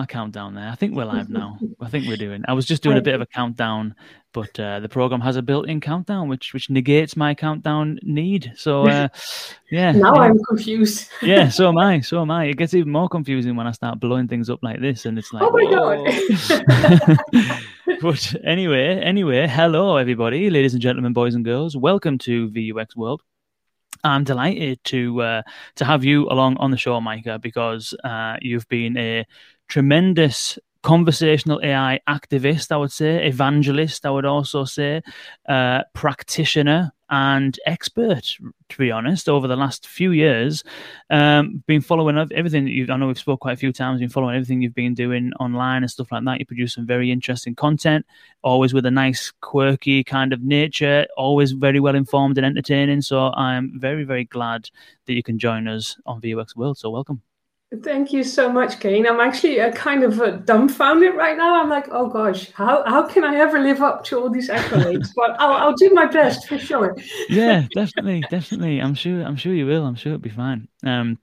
my countdown there. I think we're live now. I think we're doing. I was just doing a bit of a countdown, but uh, the program has a built-in countdown, which which negates my countdown need. So uh, yeah. now yeah. I'm confused. yeah, so am I. So am I. It gets even more confusing when I start blowing things up like this, and it's like. Oh my god. but anyway, anyway, hello everybody, ladies and gentlemen, boys and girls. Welcome to VUX World. I'm delighted to uh, to have you along on the show, Maaike, because uh, you've been a tremendous conversational AI activist, I would say, evangelist, I would also say, uh, practitioner and expert, to be honest, over the last few years. Um, been following everything that you've, I know we've spoke quite a few times, been following everything you've been doing online and stuff like that. You produce some very interesting content, always with a nice, quirky kind of nature, always very well informed and entertaining. So I'm very, very glad that you can join us on VUX World. So welcome. Thank you so much, Kane. I'm actually uh, kind of uh, dumbfounded right now. I'm like, oh gosh, how, how can I ever live up to all these accolades? but I'll, I'll do my best for sure. yeah, definitely, definitely. I'm sure. I'm sure you will. I'm sure it'll be fine. Um,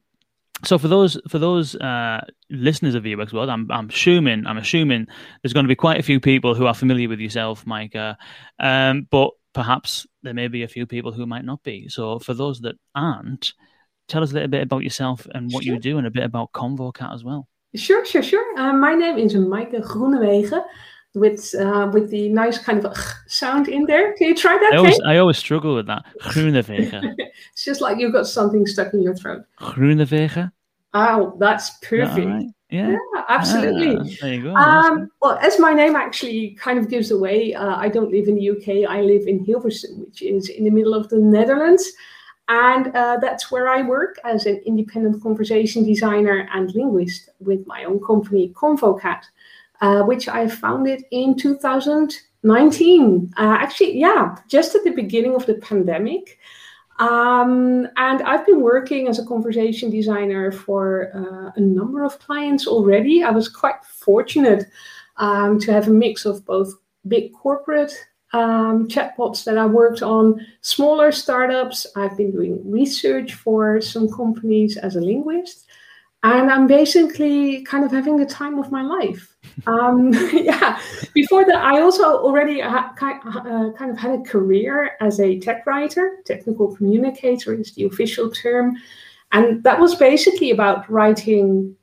so for those for those uh, listeners of VUX World, I'm I'm assuming I'm assuming there's going to be quite a few people who are familiar with yourself, Maaike. Um, but perhaps there may be a few people who might not be. So for those that aren't, tell us a little bit about yourself and what sure. you do and a bit about ConvoCat as well. Sure, sure, sure. Uh, my name is Maaike Groenewegen with uh, with the nice kind of sound in there. Can you try that? I always, I always struggle with that. Groenewegen. it's just like you've got something stuck in your throat. Groenewegen. Oh, that's perfect. Right? yeah. yeah. absolutely. Ah, there you go. Um, well, as my name actually kind of gives away, uh, I don't live in the UK. I live in Hilversum, which is in the middle of the Netherlands. And uh, that's where I work as an independent conversation designer and linguist with my own company, ConvoCat, uh, which I founded in 2019. Uh, actually, yeah, just at the beginning of the pandemic. Um, and I've been working as a conversation designer for uh, a number of clients already. I was quite fortunate um, to have a mix of both big corporate um, chatbots that I worked on, smaller startups. I've been doing research for some companies as a linguist. And I'm basically kind of having the time of my life. Um, yeah. Before that, I also already ha- uh, kind of had a career as a tech writer. Technical communicator is the official term. And that was basically about writing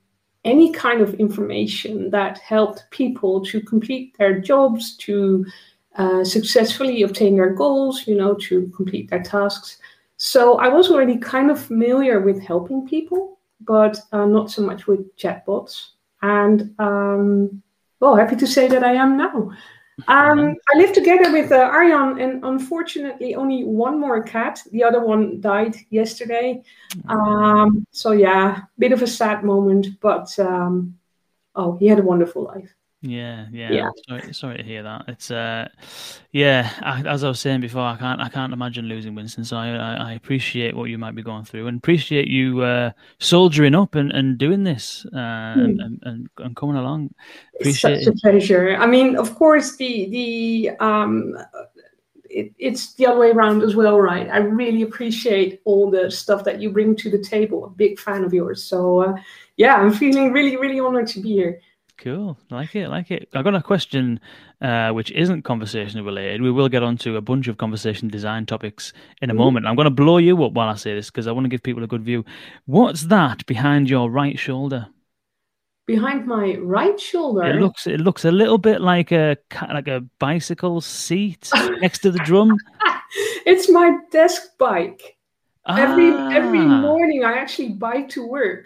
any kind of information that helped people to complete their jobs, to uh, successfully obtain their goals, you know, to complete their tasks. So I was already kind of familiar with helping people, but uh, not so much with chatbots. And um, well, happy to say that I am now. Um, I live together with uh, Arjan, and unfortunately, only one more cat. The other one died yesterday. Um, so yeah, bit of a sad moment, but um, oh, he had a wonderful life. Yeah, yeah. yeah. Sorry, sorry to hear that. It's uh, yeah. I, as I was saying before, I can't, I can't imagine losing Winston. So I, I, I appreciate what you might be going through, and appreciate you uh, soldiering up and, and doing this uh, mm. and, and, and coming along. Appreciate it's such a pleasure. I mean, of course, the the um, it, it's the other way around as well, right? I really appreciate all the stuff that you bring to the table. A big fan of yours. So uh, yeah, I'm feeling really, really honored to be here. Cool. like it. like it. I've got a question uh, which isn't conversation related. We will get onto a bunch of conversation design topics in a mm-hmm. moment. I'm going to blow you up while I say this because I want to give people a good view. What's that behind your right shoulder? Behind my right shoulder. It looks it looks a little bit like a like a bicycle seat next to the drum. it's my desk bike. Ah. Every every ah. morning I actually bike to work.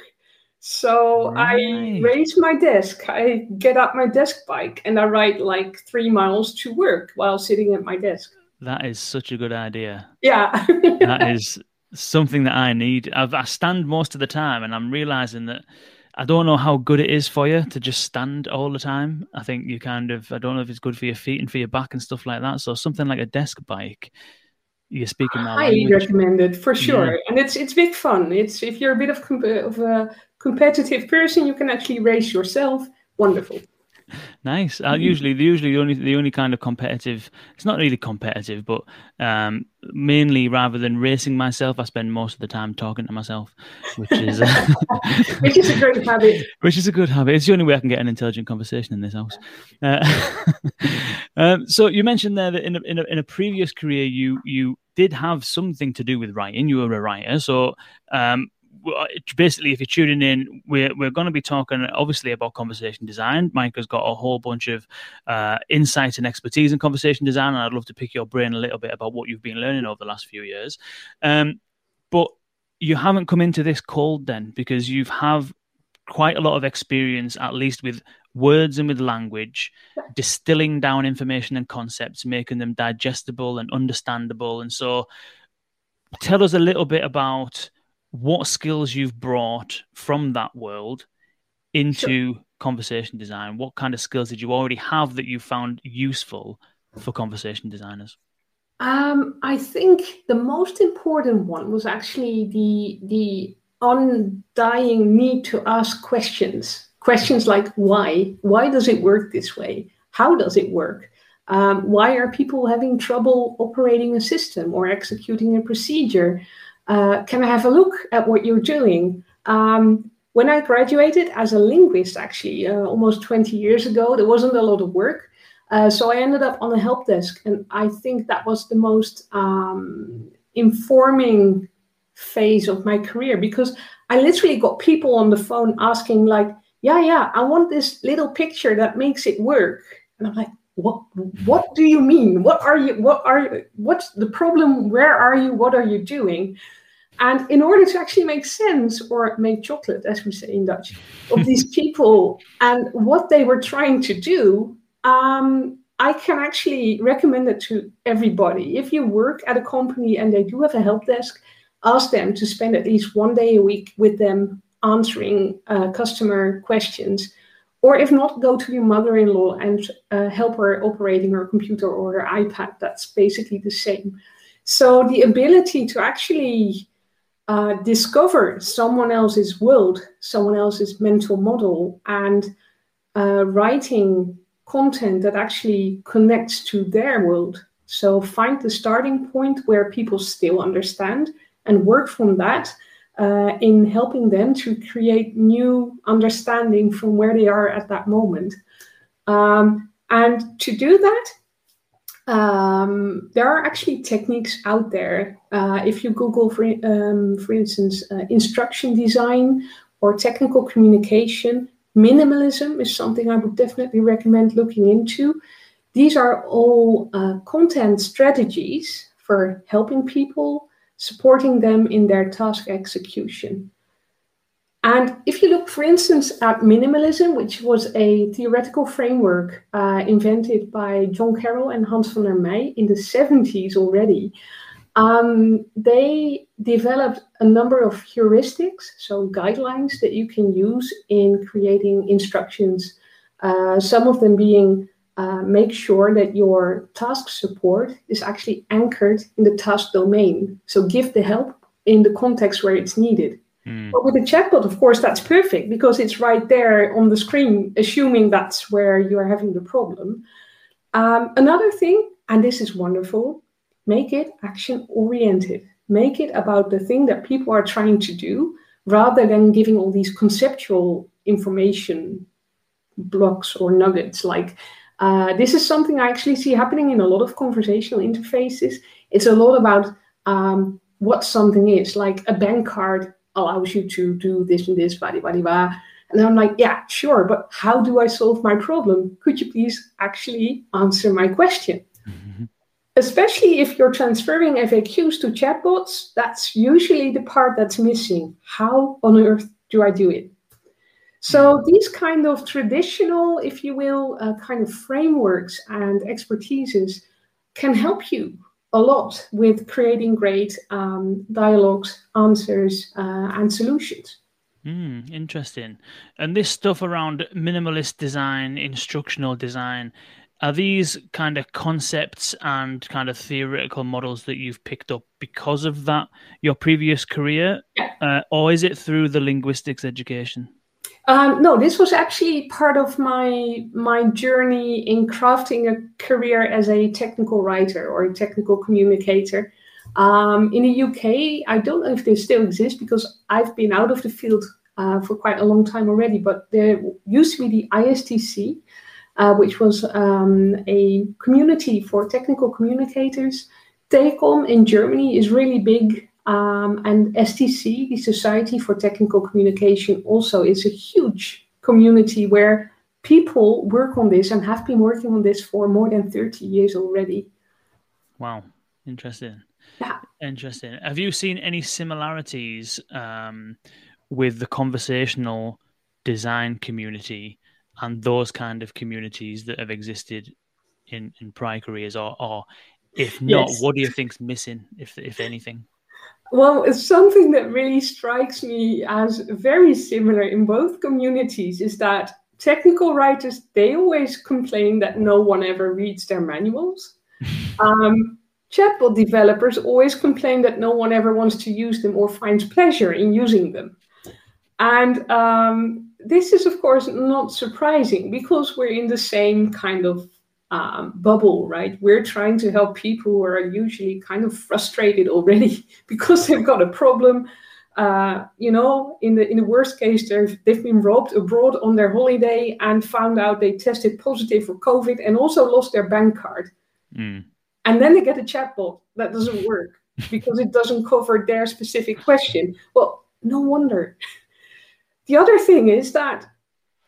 So right. I raise my desk, I get up my desk bike, and I ride like three miles to work while sitting at my desk. That is such a good idea. Yeah. that is something that I need. I've, I stand most of the time, and I'm realizing that I don't know how good it is for you to just stand all the time. I think you kind of, I don't know if it's good for your feet and for your back and stuff like that. So something like a desk bike you're speaking my highly language. recommended for sure yeah. and it's it's big fun it's if you're a bit of, of a competitive person, you can actually race yourself. Wonderful. Nice. Uh, usually, usually the only the only kind of competitive. It's not really competitive, but um, mainly rather than racing myself, I spend most of the time talking to myself, which is which is a great habit. Which is a good habit. It's the only way I can get an intelligent conversation in this house. Uh, um, so you mentioned there that in a, in a, in a previous career, you you did have something to do with writing. You were a writer, so um, basically, if you're tuning in, we're, we're going to be talking obviously about conversation design. Mike has got a whole bunch of uh, insight and expertise in conversation design, and I'd love to pick your brain a little bit about what you've been learning over the last few years. Um, but you haven't come into this cold then because you have quite a lot of experience, at least with words and with language, distilling down information and concepts, making them digestible and understandable. And so, tell us a little bit about what skills you've brought from that world into sure. conversation design. What kind of skills did you already have that you found useful for conversation designers? Um, I think the most important one was actually the the undying need to ask questions. Questions like why? Why does it work this way? How does it work? Um, why are people having trouble operating a system or executing a procedure? Uh, can I have a look at what you're doing? Um, when I graduated as a linguist, actually, uh, almost 20 years ago, there wasn't a lot of work. Uh, so I ended up on a help desk. And I think that was the most um, informing phase of my career because I literally got people on the phone asking, like, yeah, yeah, I want this little picture that makes it work. And I'm like, what what do you mean what are you what are you what's the problem where are you what are you doing and in order to actually make sense or make chocolate, as we say in Dutch, of these people and what they were trying to do, um, I can actually recommend it to everybody. If you work at a company and they do have a help desk, ask them to spend at least one day a week with them answering uh, customer questions. Or if not, go to your mother in law and uh, help her operating her computer or her iPad. That's basically the same. So the ability to actually uh, discover someone else's world, someone else's mental model, and uh, writing content that actually connects to their world. So find the starting point where people still understand and work from that uh, in helping them to create new understanding from where they are at that moment. Um, and to do that, um, there are actually techniques out there. Uh, if you Google, for, um, for instance, uh, instruction design or technical communication, minimalism is something I would definitely recommend looking into. These are all uh, content strategies for helping people, supporting them in their task execution. And if you look, for instance, at minimalism, which was a theoretical framework uh, invented by John Carroll and Hans van der Meij in the 70s already, um, they developed a number of heuristics, so guidelines that you can use in creating instructions. Uh, some of them being uh, make sure that your task support is actually anchored in the task domain. So give the help in the context where it's needed. Mm. But with a chatbot, of course, that's perfect because it's right there on the screen, assuming that's where you are having the problem. Um, another thing, and this is wonderful, make it action oriented. Make it about the thing that people are trying to do rather than giving all these conceptual information blocks or nuggets. Like, uh, this is something I actually see happening in a lot of conversational interfaces. It's a lot about um, what something is, like a bank card allows you to do this and this, blah, blah, blah. And I'm like, yeah, sure, but how do I solve my problem? Could you please actually answer my question? Mm-hmm. Especially if you're transferring FAQs to chatbots, that's usually the part that's missing. How on earth do I do it? So mm-hmm. these kind of traditional, if you will, uh, kind of frameworks and expertises can help you a lot with creating great um, dialogues, answers, uh, and solutions. Mm, interesting. And this stuff around minimalist design, instructional design, are these kind of concepts and kind of theoretical models that you've picked up because of that, your previous career, yeah. uh, or is it through the linguistics education? Um, no, this was actually part of my my journey in crafting a career as a technical writer or a technical communicator. Um, in the UK, I don't know if they still exist because I've been out of the field uh, for quite a long time already. But there used to be the ISTC, uh, which was um, a community for technical communicators. tekom in Germany is really big um, and STC, the Society for Technical Communication, also is a huge community where people work on this and have been working on this for more than 30 years already. Wow, interesting. Yeah. Interesting. Have you seen any similarities um, with the conversational design community and those kind of communities that have existed in, in prior careers, or, or if not, yes. what do you think's missing, if if anything? Well, it's something that really strikes me as very similar in both communities is that technical writers they always complain that no one ever reads their manuals. um, chatbot developers always complain that no one ever wants to use them or finds pleasure in using them. And um, this is, of course, not surprising because we're in the same kind of um, bubble, right? We're trying to help people who are usually kind of frustrated already because they've got a problem. Uh, you know, in the in the worst case, they've they've been robbed abroad on their holiday and found out they tested positive for COVID and also lost their bank card. Mm. And then they get a chatbot that doesn't work because it doesn't cover their specific question. Well, no wonder. The other thing is that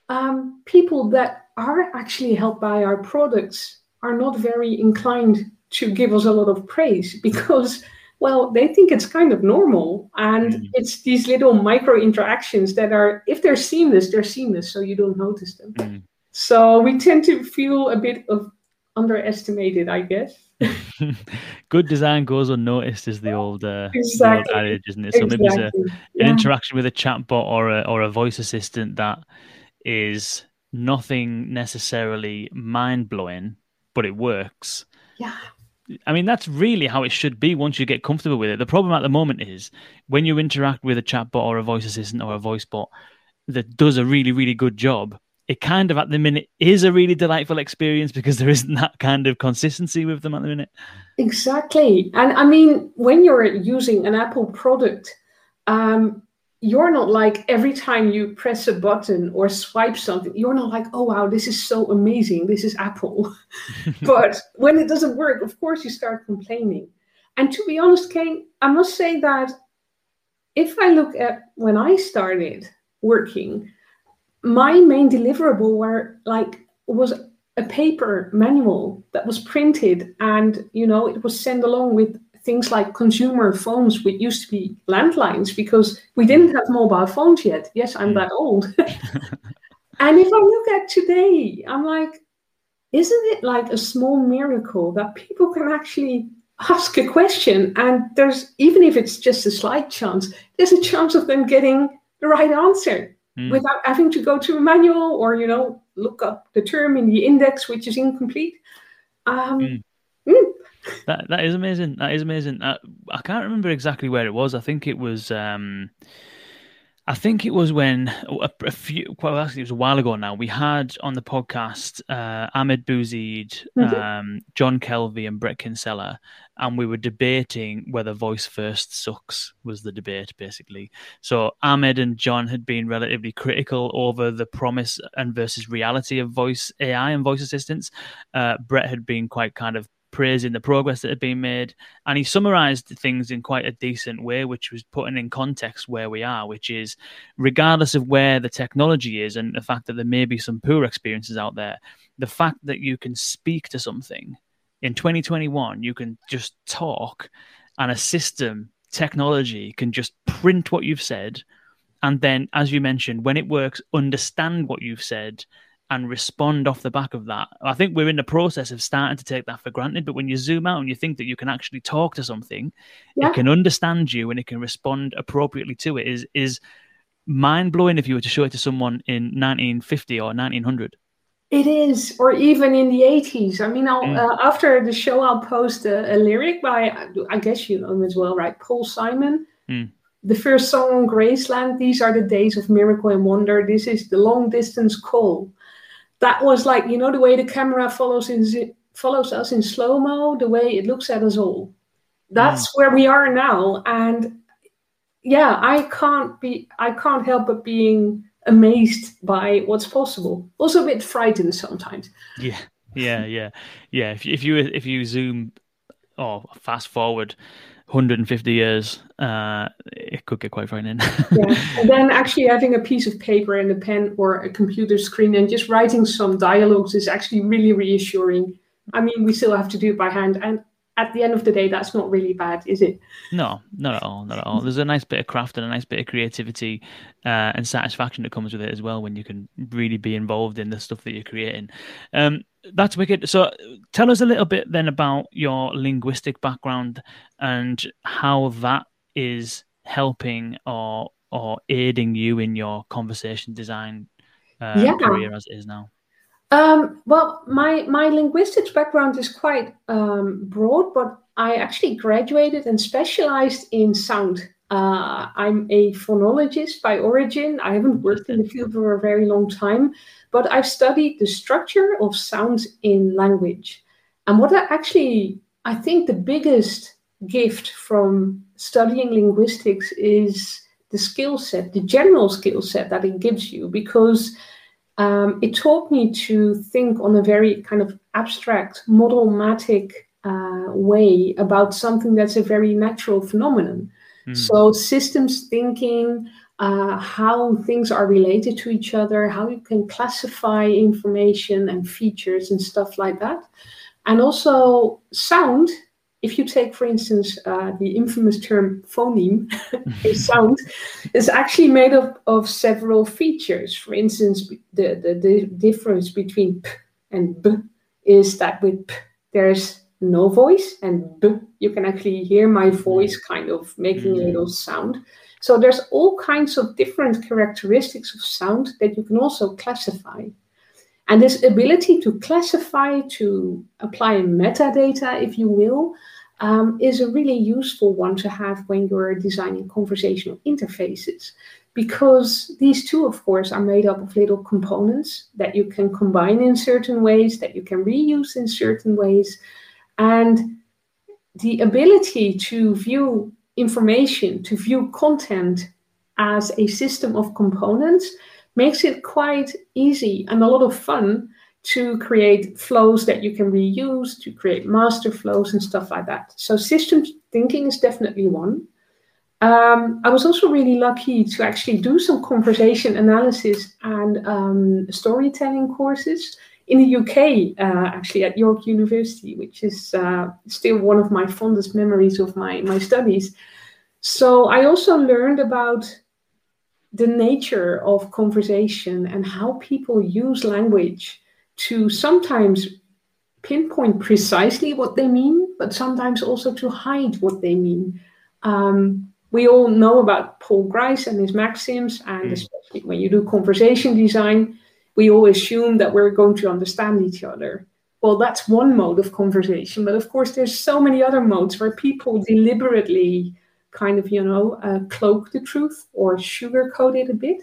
um, people that are actually helped by our products are not very inclined to give us a lot of praise because well they think it's kind of normal and mm. it's these little micro interactions that are if they're seamless they're seamless so you don't notice them mm. so we tend to feel a bit of underestimated i guess good design goes unnoticed is the old, uh, exactly. the old adage isn't it so exactly. maybe it's a, yeah. an interaction with a chatbot or a, or a voice assistant that is nothing necessarily mind blowing, but it works. Yeah. I mean, that's really how it should be once you get comfortable with it. The problem at the moment is when you interact with a chatbot or a voice assistant or a voice bot that does a really, really good job, it kind of at the minute is a really delightful experience because there isn't that kind of consistency with them at the minute. Exactly. And I mean, when you're using an Apple product, um, you're not like every time you press a button or swipe something, you're not like, oh, wow, this is so amazing. This is Apple. but when it doesn't work, of course, you start complaining. And to be honest, Kane, I must say that if I look at when I started working, my main deliverable were like was a paper manual that was printed and you know it was sent along with things like consumer phones, which used to be landlines, because we didn't have mobile phones yet. Yes, I'm that old. and if I look at today, I'm like, isn't it like a small miracle that people can actually ask a question and there's even if it's just a slight chance, there's a chance of them getting the right answer mm. without having to go to a manual or you know look up the term in the index which is incomplete. Um, mm. Mm, that that is amazing. That is amazing. I, I can't remember exactly where it was. I think it was. Um, I think it was when a, a few. Well, actually, it was a while ago now. We had on the podcast uh, Ahmed Bouzid, mm-hmm. um, John Kelvie, and Bret Kinsella, and we were debating whether voice first sucks. Was the debate basically? So Ahmed and John had been relatively critical over the promise and versus reality of voice AI and voice assistants. Uh, Brett had been quite kind of praising the progress that had been made. And he summarized things in quite a decent way, which was putting in context where we are, which is regardless of where the technology is and the fact that there may be some poor experiences out there, the fact that you can speak to something in 2021, you can just talk and a system, technology can just print what you've said. And then, as you mentioned, when it works, understand what you've said and respond off the back of that. I think we're in the process of starting to take that for granted. But when you zoom out and you think that you can actually talk to something, yeah. it can understand you and it can respond appropriately to it is is mind blowing if you were to show it to someone in 1950 or 1900. It is, or even in the 80s. I mean, mm. uh, after the show, I'll post a, a, lyric by, I guess you know him as well, right? Paul Simon. Mm. the first song on Graceland, These Are the Days of Miracle and Wonder. This is the long distance call. That was like, you know, the way the camera follows in follows us in slow mo, the way it looks at us all. That's mm. where we are now. And yeah, I can't be I can't help but being amazed by what's possible. Also a bit frightened sometimes. Yeah. Yeah, yeah. Yeah. If if you if you zoom or fast forward 150 years, uh, it could get quite frightening. yeah. And then actually having a piece of paper and a pen or a computer screen and just writing some dialogues is actually really reassuring. I mean, we still have to do it by hand. And at the end of the day, that's not really bad, is it? No, not at all. Not at all. There's a nice bit of craft and a nice bit of creativity uh, and satisfaction that comes with it as well when you can really be involved in the stuff that you're creating. Um, that's wicked. So, tell us a little bit then about your linguistic background and how that is helping or or aiding you in your conversation design uh, yeah. career as it is now. Um, well, my my linguistics background is quite um, broad, but I actually graduated and specialized in sound. Uh, I'm a phonologist by origin. I haven't worked in the field for a very long time, but I've studied the structure of sounds in language. And what I actually, I think the biggest gift from studying linguistics is the skill set, the general skill set that it gives you, because um, it taught me to think on a very kind of abstract, modelmatic uh, way about something that's a very natural phenomenon. Mm. So, systems thinking, uh, how things are related to each other, how you can classify information and features and stuff like that. And also, sound if you take, for instance, uh, the infamous term phoneme, a sound is actually made up of several features. For instance, the, the, the difference between p and b is that with p, there's no voice, and b, you can actually hear my voice kind of making a mm. little sound. So there's all kinds of different characteristics of sound that you can also classify. And this ability to classify, to apply metadata, if you will, um, is a really useful one to have when you're designing conversational interfaces. Because these two, of course, are made up of little components that you can combine in certain ways, that you can reuse in certain ways. And the ability to view information, to view content as a system of components makes it quite easy and a lot of fun to create flows that you can reuse, to create master flows and stuff like that. So systems thinking is definitely one. Um, I was also really lucky to actually do some conversation analysis and um, storytelling courses in the UK, uh, actually at York University, which is uh, still one of my fondest memories of my, my studies. So I also learned about the nature of conversation and how people use language to sometimes pinpoint precisely what they mean, but sometimes also to hide what they mean. Um, we all know about Paul Grice and his maxims, and mm. especially when you do conversation design, we all assume that we're going to understand each other. Well, that's one mode of conversation, but of course, there's so many other modes where people deliberately kind of, you know, uh, cloak the truth or sugarcoat it a bit.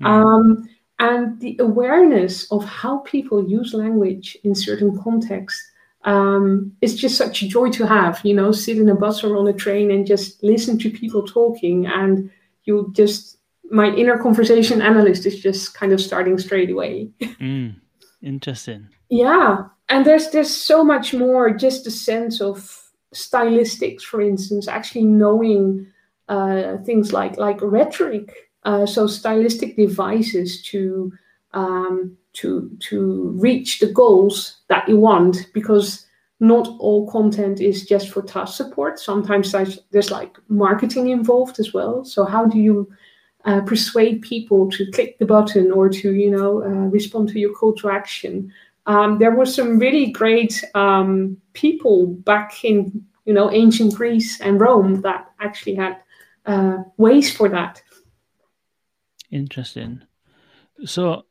Mm. Um, and the awareness of how people use language in certain contexts um, is just such a joy to have. You know, sit in a bus or on a train and just listen to people talking, and you just my inner conversation analyst is just kind of starting straight away. mm, interesting. Yeah, and there's there's so much more. Just the sense of stylistics, for instance, actually knowing uh, things like like rhetoric uh, so stylistic devices to um, to to reach the goals that you want because not all content is just for task support. Sometimes there's, there's like marketing involved as well. So how do you uh, persuade people to click the button or to you know uh, respond to your call to action? Um, there were some really great um, people back in you know ancient Greece and Rome that actually had uh, ways for that. Interesting. So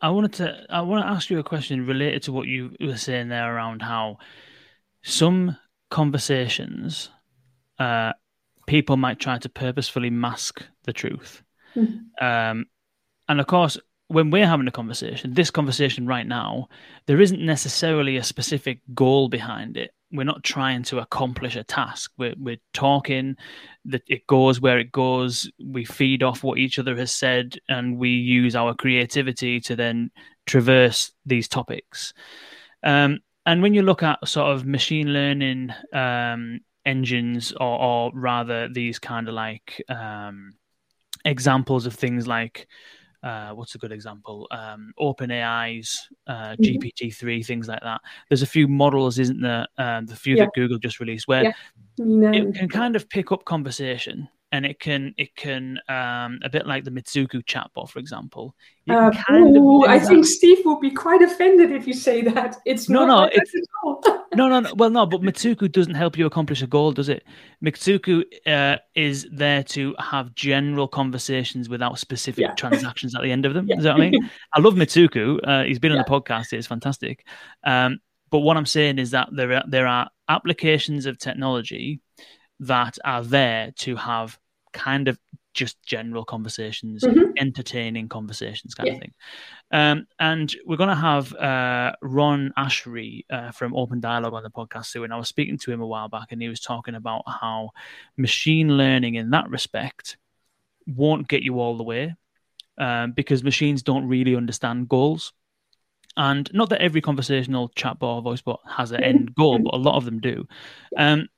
I wanted to I want to ask you a question related to what you were saying there around how some conversations uh, people might try to purposefully mask the truth. Mhm. Um, and of course, when we're having a conversation, this conversation right now, there isn't necessarily a specific goal behind it. We're not trying to accomplish a task. We're, we're talking that it goes where it goes. We feed off what each other has said, and we use our creativity to then traverse these topics. Um, and when you look at sort of machine learning um, engines, or, or rather these kind of like um, examples of things like uh, what's a good example? Um, OpenAI's uh, Mhm. GPT-3, things like that. There's a few models, isn't there? Um, the few Yeah. that Google just released, where Yeah. Know, it can kind of pick up conversation, and it can it can um, a bit like the Mitsuku chatbot, for example. Uh, ooh, I that. think Steve would be quite offended if you say that. It's No, not no, like it's-. No, no, no. Well, no, but Mitsuku doesn't help you accomplish a goal, does it? Mitsuku uh, is there to have general conversations without specific Yeah. transactions at the end of them. Yeah. Is that what I mean? I love Mitsuku. Uh, he's been on the podcast. It's fantastic. Um, but what I'm saying is that there are there are applications of technology that are there to have kind of just general conversations, Mhm. entertaining conversations, kind Yeah. of thing. Um, and we're going to have uh, Ron Ashri uh, from OpenDialog on the podcast soon. And I was speaking to him a while back, and he was talking about how machine learning, in that respect, won't get you all the way um, because machines don't really understand goals. And not that every conversational chatbot or voice bot has an end goal, but a lot of them do. Um,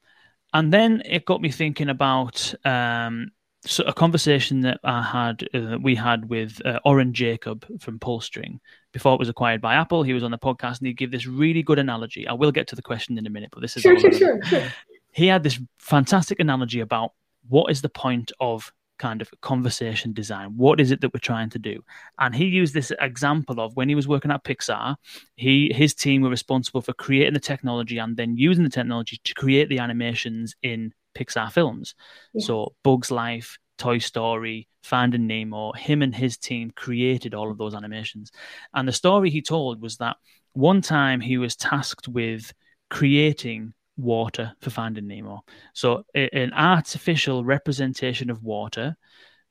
and then it got me thinking about um, so a conversation that I had uh, that we had with uh, Oren Jacob from PullString before it was acquired by Apple. He was on the podcast and he gave this really good analogy. I will get to the question in a minute, but this is Sure, sure, sure, sure. he had this fantastic analogy about what is the point of kind of conversation design. What is it that we're trying to do? And he used this example of when he was working at pixar he his team were responsible for creating the technology and then using the technology to create the animations in pixar films. Yeah. so bugs life toy story finding nemo him and his team created all of those animations. And the story he told was that one time he was tasked with creating water for Finding Nemo. So, an artificial representation of water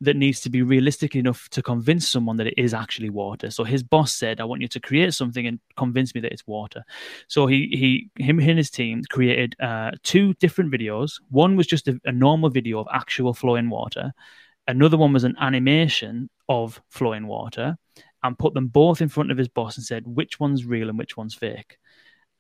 that needs to be realistic enough to convince someone that it is actually water. So his boss said, "I want you to create something and convince me that it's water." So he he him and his team created uh, two different videos. One was just a, a normal video of actual flowing water. Another one was an animation of flowing water, and put them both in front of his boss and said, "Which one's real and which one's fake?"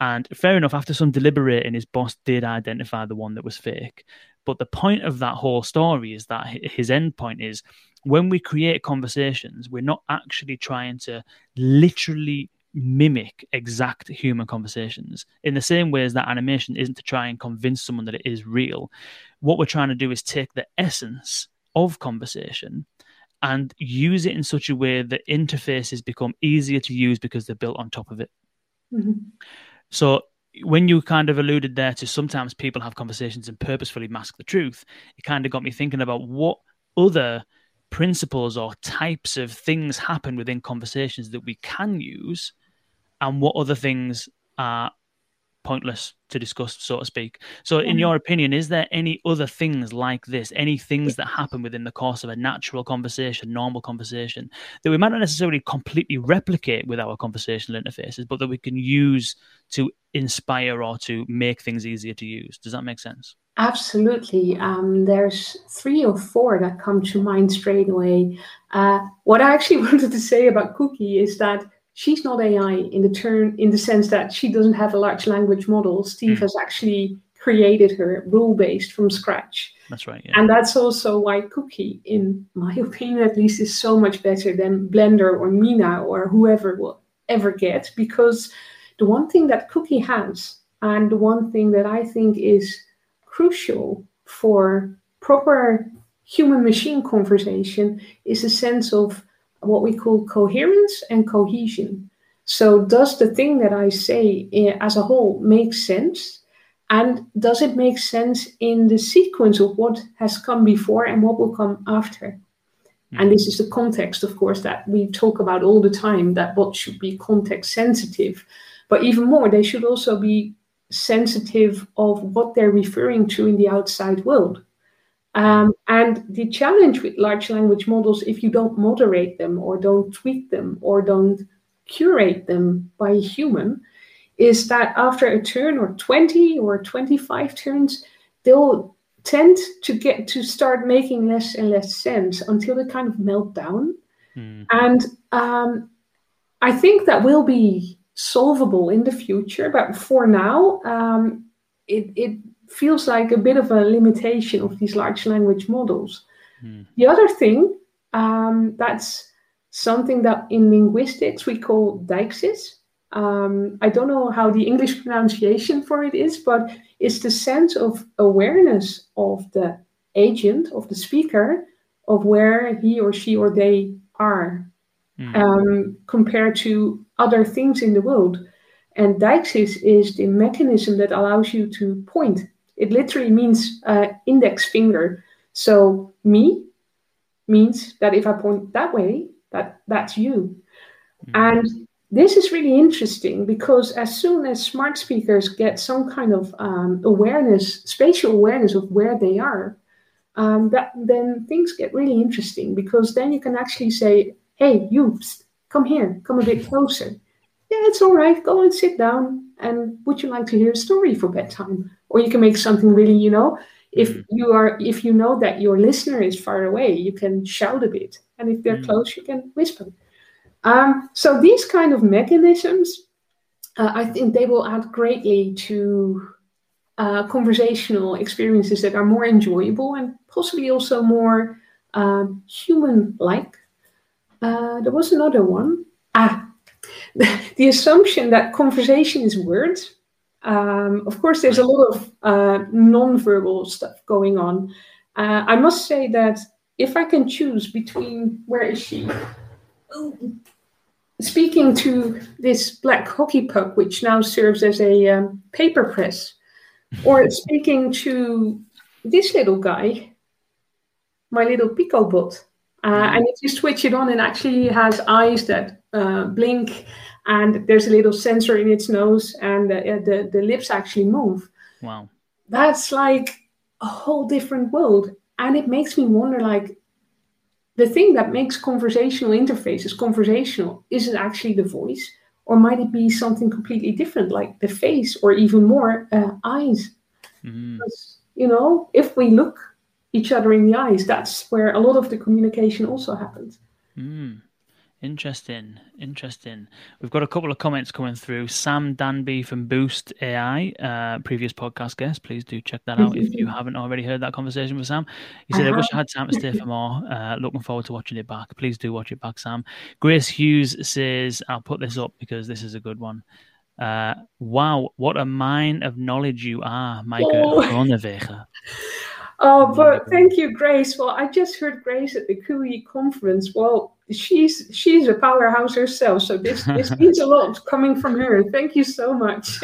And fair enough, after some deliberating, his boss did identify the one that was fake. But the point of that whole story is that his end point is when we create conversations, we're not actually trying to literally mimic exact human conversations in the same way as that animation isn't to try and convince someone that it is real. What we're trying to do is take the essence of conversation and use it in such a way that interfaces become easier to use because they're built on top of it. Mhm. So when you kind of alluded there to sometimes people have conversations and purposefully mask the truth, it kind of got me thinking about what other principles or types of things happen within conversations that we can use and what other things are pointless to discuss, so to speak. So, in your opinion, is there any other things like this, any things that happen within the course of a natural conversation, normal conversation, that we might not necessarily completely replicate with our conversational interfaces, but that we can use to inspire or to make things easier to use? Does that make sense? Absolutely. Um, there's three or four that come to mind straight away. Uh, what I actually wanted to say about Kuki is that she's not AI in the turn in the sense that she doesn't have a large language model. Steve Mm. has actually created her rule based from scratch. That's right. Yeah. And that's also why Kuki, in my opinion at least, is so much better than Blender or Meena or whoever will ever get. Because the one thing that Kuki has, and the one thing that I think is crucial for proper human machine conversation, is a sense of what we call coherence and cohesion. So, does the thing that I say eh, as a whole make sense? And does it make sense in the sequence of what has come before and what will come after? And this is the context, of course, that we talk about all the time that what should be context sensitive. But even more, they should also be sensitive of what they're referring to in the outside world. Um, and the challenge with large language models, if you don't moderate them or don't tweak them or don't curate them by a human, is that after a turn or 20 or 25 turns, they'll tend to get to start making less and less sense until they kind of melt down. Mm. And um, I think that will be solvable in the future, but for now, um, it, it feels like a bit of a limitation of these large language models. Mm. The other thing um, that's something that in linguistics we call deixis. Um, I don't know how the English pronunciation for it is, but it's the sense of awareness of the agent, of the speaker, of where he or she or they are mm. um, compared to other things in the world. And deixis is the mechanism that allows you to point. It literally means uh, index finger. So me means that if I point that way, that that's you. Mm. And this is really interesting because as soon as smart speakers get some kind of um, awareness, spatial awareness of where they are, um, that then things get really interesting because then you can actually say, "Hey, you, come here, come a bit closer." Yeah, it's all right. Go and sit down. And would you like to hear a story for bedtime? Or you can make something really, you know, if mm. you are if you know that your listener is far away, you can shout a bit, and if they're mm. close, you can whisper. Um, so these kind of mechanisms, uh, I think they will add greatly to uh, conversational experiences that are more enjoyable and possibly also more um, human-like. Uh, there was another one. Ah, the, assumption that conversation is words. Um, of course, there's a lot of uh, non-verbal stuff going on. Uh, I must say that if I can choose between where is she? speaking to this black hockey puck, which now serves as a um, paper press, or speaking to this little guy, my little Picobot. Uh, mm-hmm. and if you switch it on, it actually has eyes that uh, blink, and there's a little sensor in its nose, and the, the, the lips actually move. Wow. That's like a whole different world. And it makes me wonder, like, the thing that makes conversational interfaces conversational is it actually the voice or might it be something completely different like the face or even more uh, eyes mm-hmm. because, you know if we look each other in the eyes that's where a lot of the communication also happens mm. Interesting, interesting. We've got a couple of comments coming through. Sam Danby from Boost AI, uh, previous podcast guest. Please do check that out if you haven't already heard that conversation with Sam. He said. "I wish I had time to stay for more. Uh, looking forward to watching it back. Please do watch it back, Sam." Grace Hughes says, "I'll put this up because this is a good one." Uh, wow, what a mine of knowledge you are, Maaike oh. Oh, but thank you, Grace. Well, I just heard Grace at the QE conference. Well, she's she's a powerhouse herself, so this this means a lot coming from her. Thank you so much.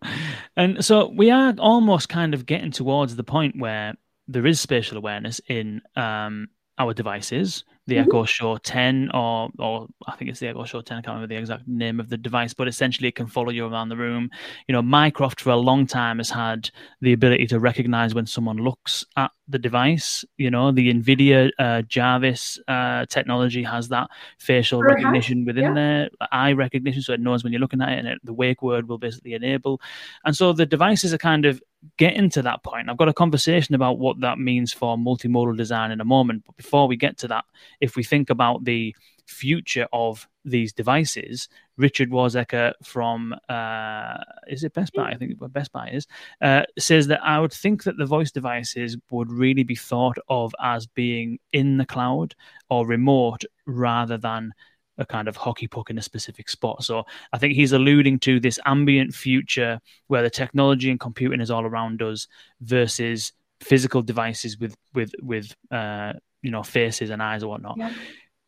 and so we are almost kind of getting towards the point where there is spatial awareness in um, our devices the mm-hmm. Echo Show 10 or or I think it's the Echo Show 10 I can't remember the exact name of the device but essentially it can follow you around the room you know Mycroft for a long time has had the ability to recognize when someone looks at the device you know the Nvidia uh, Jarvis uh, technology has that facial recognition within yeah. there eye recognition so it knows when you're looking at it and it, the wake word will basically enable and so the devices are kind of getting to that point. I've got a conversation about what that means for multimodal design in a moment. But before we get to that, if we think about the future of these devices, Richard Warzecker from uh, is it Best Buy? I think Best Buy is uh, says that I would think that the voice devices would really be thought of as being in the cloud or remote rather than a kind of hockey puck in a specific spot. So I think he's alluding to this ambient future where the technology and computing is all around us versus physical devices with with with uh, you know faces and eyes or whatnot. Yeah.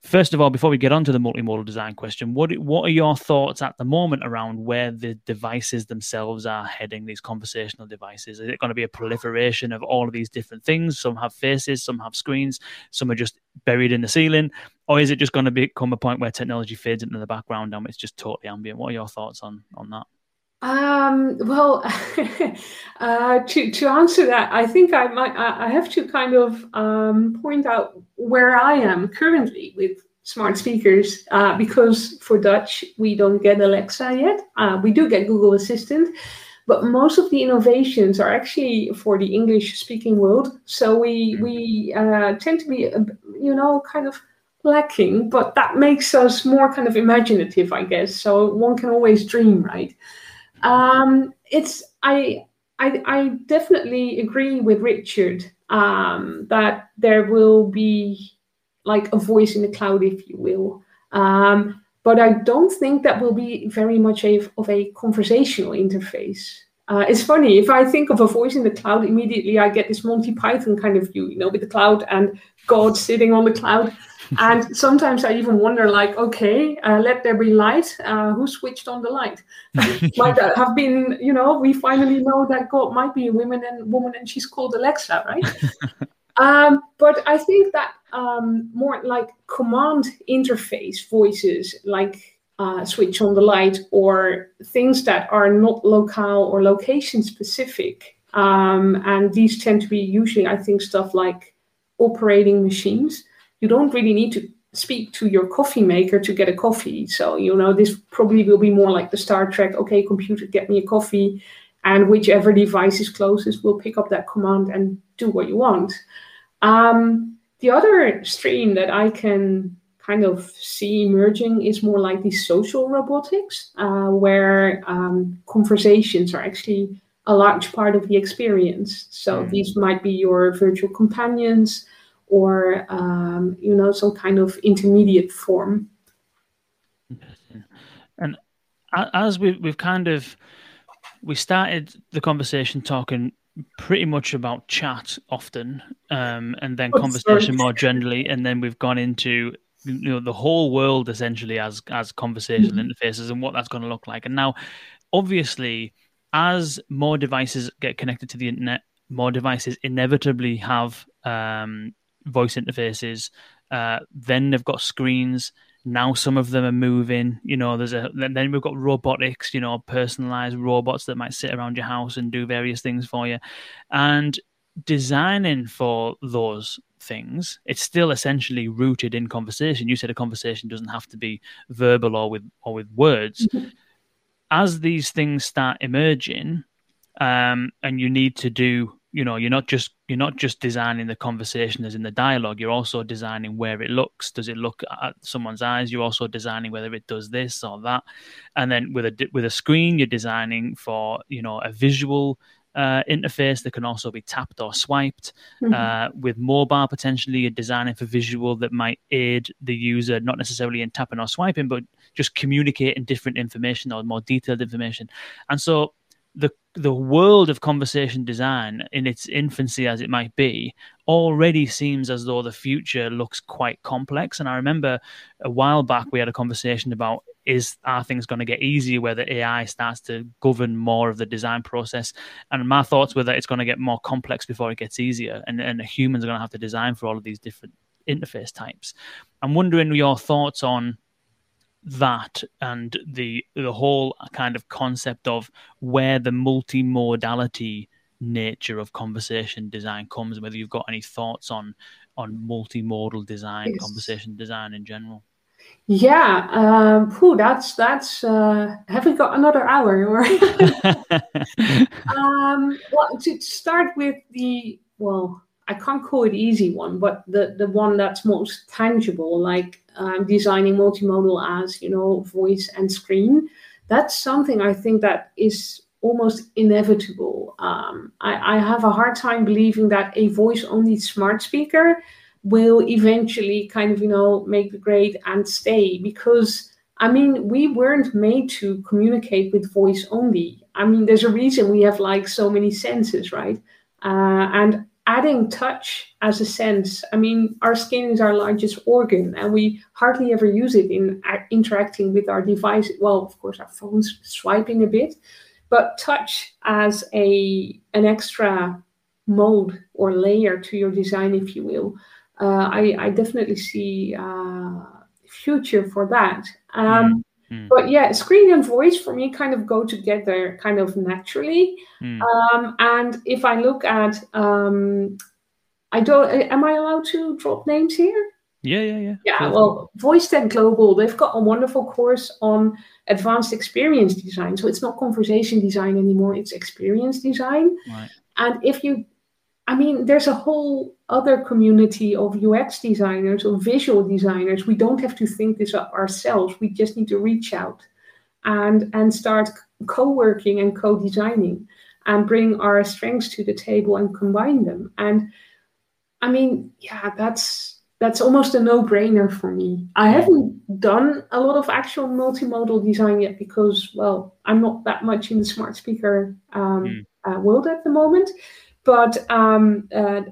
First of all, before we get on to the multimodal design question, what what are your thoughts at the moment around where the devices themselves are heading? These conversational devices is it going to be a proliferation of all of these different things? Some have faces, some have screens, some are just buried in the ceiling, or is it just going to become a point where technology fades into the background and it's just totally ambient? What are your thoughts on on that? Um, well, uh, to to answer that, I think I might I have to kind of um, point out where I am currently with smart speakers uh, because for Dutch we don't get Alexa yet. Uh, we do get Google Assistant, but most of the innovations are actually for the English speaking world. So we we uh, tend to be you know kind of lacking, but that makes us more kind of imaginative, I guess. So one can always dream, right? Um, it's I, I I definitely agree with Richard um, that there will be like a voice in the cloud, if you will. Um, but I don't think that will be very much a, of a conversational interface. Uh, it's funny if I think of a voice in the cloud, immediately I get this Monty Python kind of view, you know, with the cloud and God sitting on the cloud and sometimes I even wonder, like, okay, uh, let there be light. Uh, who switched on the light? might have been, you know, we finally know that God might be a woman and woman, and she's called Alexa, right? um, but I think that um, more like command interface voices, like uh, switch on the light, or things that are not locale or location specific. Um, and these tend to be usually, I think, stuff like operating machines you don't really need to speak to your coffee maker to get a coffee. So, you know, this probably will be more like the Star Trek, okay, computer, get me a coffee. And whichever device is closest will pick up that command and do what you want. Um, the other stream that I can kind of see emerging is more like the social robotics, uh, where um, conversations are actually a large part of the experience. So mm. these might be your virtual companions, or um, you know some kind of intermediate form. And as we we've kind of we started the conversation talking pretty much about chat often, um, and then oh, conversation sorry. more generally, and then we've gone into you know the whole world essentially as as conversational mm-hmm. interfaces and what that's going to look like. And now, obviously, as more devices get connected to the internet, more devices inevitably have um, voice interfaces. Uh, then they've got screens. Now some of them are moving. You know, there's a then we've got robotics. You know, personalized robots that might sit around your house and do various things for you, and designing for those things it's still essentially rooted in conversation you said a conversation doesn't have to be verbal or with or with words mm-hmm. as these things start emerging um, and you need to do you know you're not just you're not just designing the conversation as in the dialogue you're also designing where it looks does it look at someone's eyes you're also designing whether it does this or that and then with a with a screen you're designing for you know a visual uh, interface that can also be tapped or swiped. Mm-hmm. Uh, with mobile, potentially, you're designing for visual that might aid the user, not necessarily in tapping or swiping, but just communicating different information or more detailed information. And so the the world of conversation design in its infancy as it might be already seems as though the future looks quite complex. And i remember a while back we had a conversation about is are things going to get easier where the ai starts to govern more of the design process? And my thoughts were that it's going to get more complex before it gets easier and, and humans are going to have to design for all of these different interface types. I'm wondering your thoughts on that and the the whole kind of concept of where the multimodality nature of conversation design comes whether you've got any thoughts on on multimodal design yes. conversation design in general yeah um whew, that's that's uh have we got another hour or um well to start with the well I can't call it easy one, but the the one that's most tangible, like um, designing multimodal as you know voice and screen. That's something I think that is almost inevitable. Um, I, I have a hard time believing that a voice only smart speaker will eventually kind of you know make the grade and stay because I mean we weren't made to communicate with voice only. I mean there's a reason we have like so many senses, right? Uh, and adding touch as a sense. I mean, our skin is our largest organ, and we hardly ever use it in interacting with our device. Well, of course, our phones swiping a bit, but touch as a an extra mode or layer to your design, if you will. Uh, I, I, definitely see uh, future for that. Um, mm. But yeah, screen and voice for me kind of go together kind of naturally. Mm. Um, and if I look at, um, I don't, am I allowed to drop names here? Yeah, yeah, yeah. Yeah, well, VoiceTech Global, they've got a wonderful course on advanced experience design. So it's not conversation design anymore, it's experience design. Right. And if you, I mean, there's a whole other community of UX designers or visual designers. We don't have to think this up ourselves. We just need to reach out and and start co-working and co-designing and bring our strengths to the table and combine them. And I mean, yeah, that's that's almost a no-brainer for me. I haven't done a lot of actual multimodal design yet because, well, I'm not that much in the smart speaker um, mm. uh, world at the moment. But um, uh,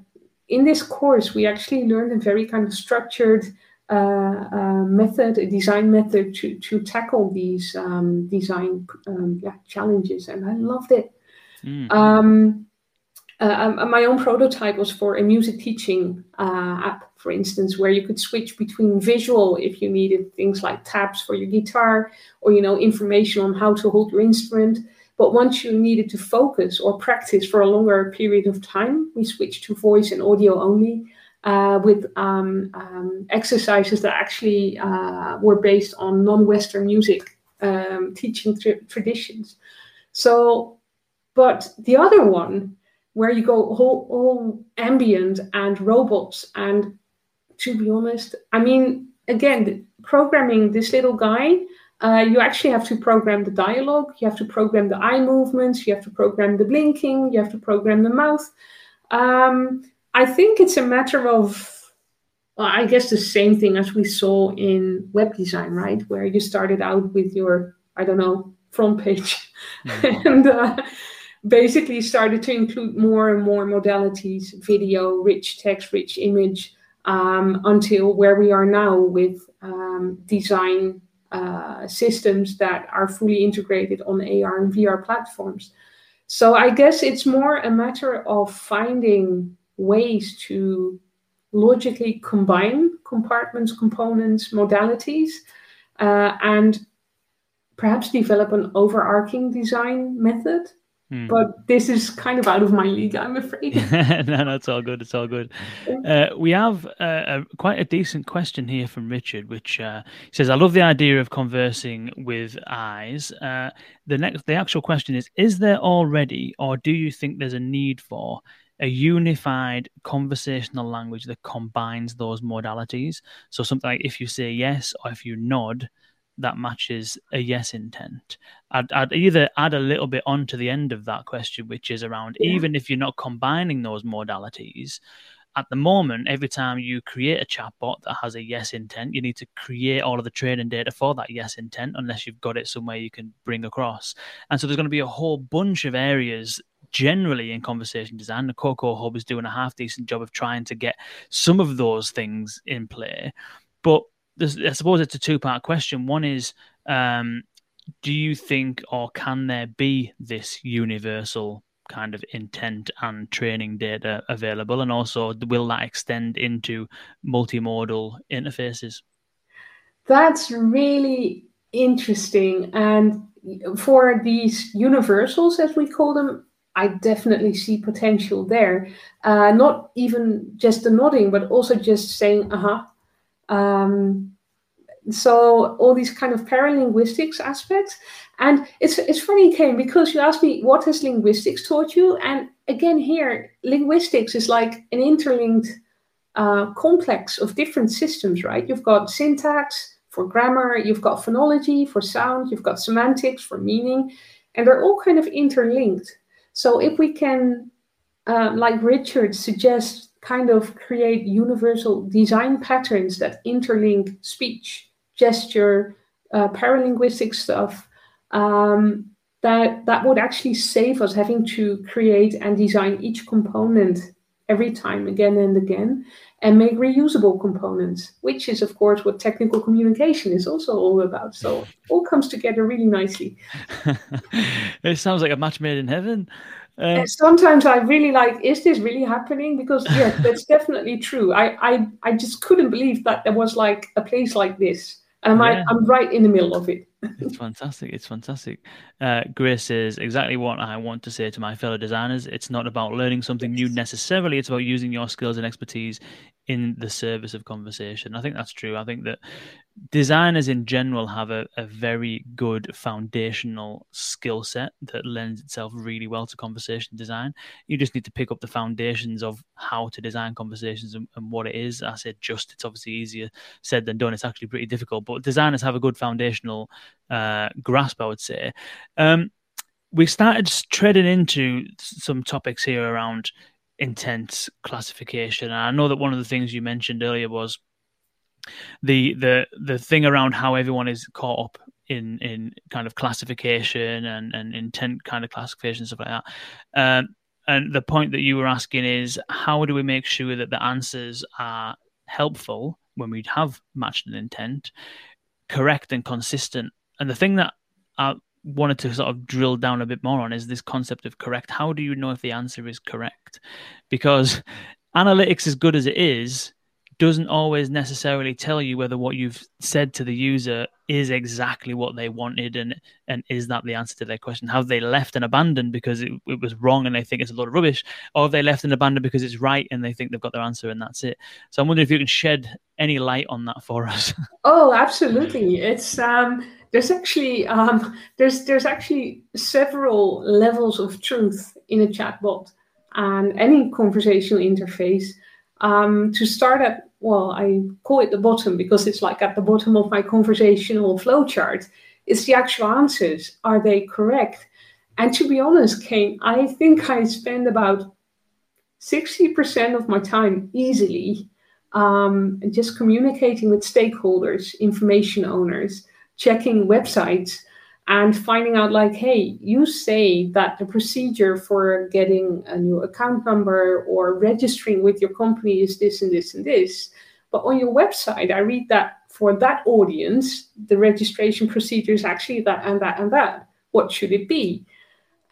in this course, we actually learned a very kind of structured uh, uh method, a design method to to tackle these um, design um, yeah, challenges, and I loved it. Mm. Uh, my own prototype was for a music teaching uh, app for instance, where you could switch between visual if you needed things like tabs for your guitar or you know information on how to hold your instrument. But once you needed to focus or practice for a longer period of time, we switched to voice and audio only. Uh, with um, um, exercises that actually uh, were based on non-Western music um, teaching tra- traditions. So, but the other one, where you go all, all ambient and robots and to be honest. I mean, again, programming this little guy, uh, you actually have to program the dialogue, you have to program the eye movements, you have to program the blinking, you have to program the mouth. Um, I think it's a matter of, well, I guess, the same thing as we saw in web design, right? Where you started out with your, I don't know, front page mm-hmm. and uh, basically started to include more and more modalities video, rich text, rich image um, until where we are now with um, design uh, systems that are fully integrated on AR and VR platforms. So I guess it's more a matter of finding ways to logically combine compartments, components, modalities, uh, and perhaps develop an overarching design method Hmm. But this is kind of out of my league, I'm afraid. no, no, it's all good. It's all good. Uh, we have uh, a, quite a decent question here from Richard, which uh, says, "I love the idea of conversing with eyes." Uh, the next, the actual question is: Is there already, or do you think there's a need for a unified conversational language that combines those modalities? So something like if you say yes or if you nod, that matches a yes intent. I'd, I'd either add a little bit onto the end of that question, which is around yeah. even if you're not combining those modalities, at the moment, every time you create a chatbot that has a yes intent, you need to create all of the training data for that yes intent, unless you've got it somewhere you can bring across. And so there's going to be a whole bunch of areas generally in conversation design. The Coco Hub is doing a half decent job of trying to get some of those things in play. But I suppose it's a two part question. One is, um, do you think or can there be this universal kind of intent and training data available? And also, will that extend into multimodal interfaces? That's really interesting. And for these universals, as we call them, I definitely see potential there. Uh, not even just the nodding, but also just saying, uh huh, um, so all these kind of paralinguistics aspects. And it's it's funny Kane because you asked me what has linguistics taught you? And again here linguistics is like an interlinked uh, complex of different systems right? You've got syntax for grammar you've got phonology for sound you've got semantics for meaning and they're all kind of interlinked. So if we can uh, like richard suggests kind of create universal design patterns that interlink speech, gesture, uh, paralinguistic stuff, um, that that would actually save us having to create and design each component every time again and again and make reusable components which is of course what technical communication is also all about. So all comes together really nicely. It sounds like a match made in heaven um, sometimes I really like, is this really happening? Because yeah, that's definitely true. I, I I just couldn't believe that there was like a place like this And I'm, yeah. I'm right in the middle of it. it's fantastic. It's fantastic. Uh, Grace says exactly what I want to say to my fellow designers. It's not about learning something new necessarily. It's about using your skills and expertise in the service of conversation. I think that's true. I think that designers in general have a, a very good foundational skill set that lends itself really well to conversation design. You just need to pick up the foundations of how to design conversations and, and what it is. I said just, it's obviously easier said than done. It's actually pretty difficult, but designers have a good foundational uh, grasp, I would say. Um, we started treading into some topics here around intent classification. And I know that one of the things you mentioned earlier was the the the thing around how everyone is caught up in in kind of classification and and intent kind of classification stuff like that. Um, and the point that you were asking is how do we make sure that the answers are helpful when we have matched an intent, correct and consistent. And the thing that I wanted to sort of drill down a bit more on is this concept of correct. How do you know if the answer is correct? Because analytics, as good as it is, doesn't always necessarily tell you whether what you've said to the user is exactly what they wanted and and is that the answer to their question. Have they left and abandoned because it, it was wrong and they think it's a lot of rubbish? Or have they left and abandoned because it's right and they think they've got their answer and that's it? So i'm wondering if you can shed any light on that for us. Oh absolutely. It's um there's actually um there's there's actually several levels of truth in a chatbot and any conversational interface um, to start at, well, I call it the bottom because it's like at the bottom of my conversational flowchart. It's the actual answers. Are they correct? And to be honest, Kane, I think I spend about 60% of my time easily um, just communicating with stakeholders, information owners, checking websites, and finding out like hey you say that the procedure for getting a new account number or registering with your company is this and this and this. But on your website i read that for that audience the registration procedure is actually that and that and that. What should it be?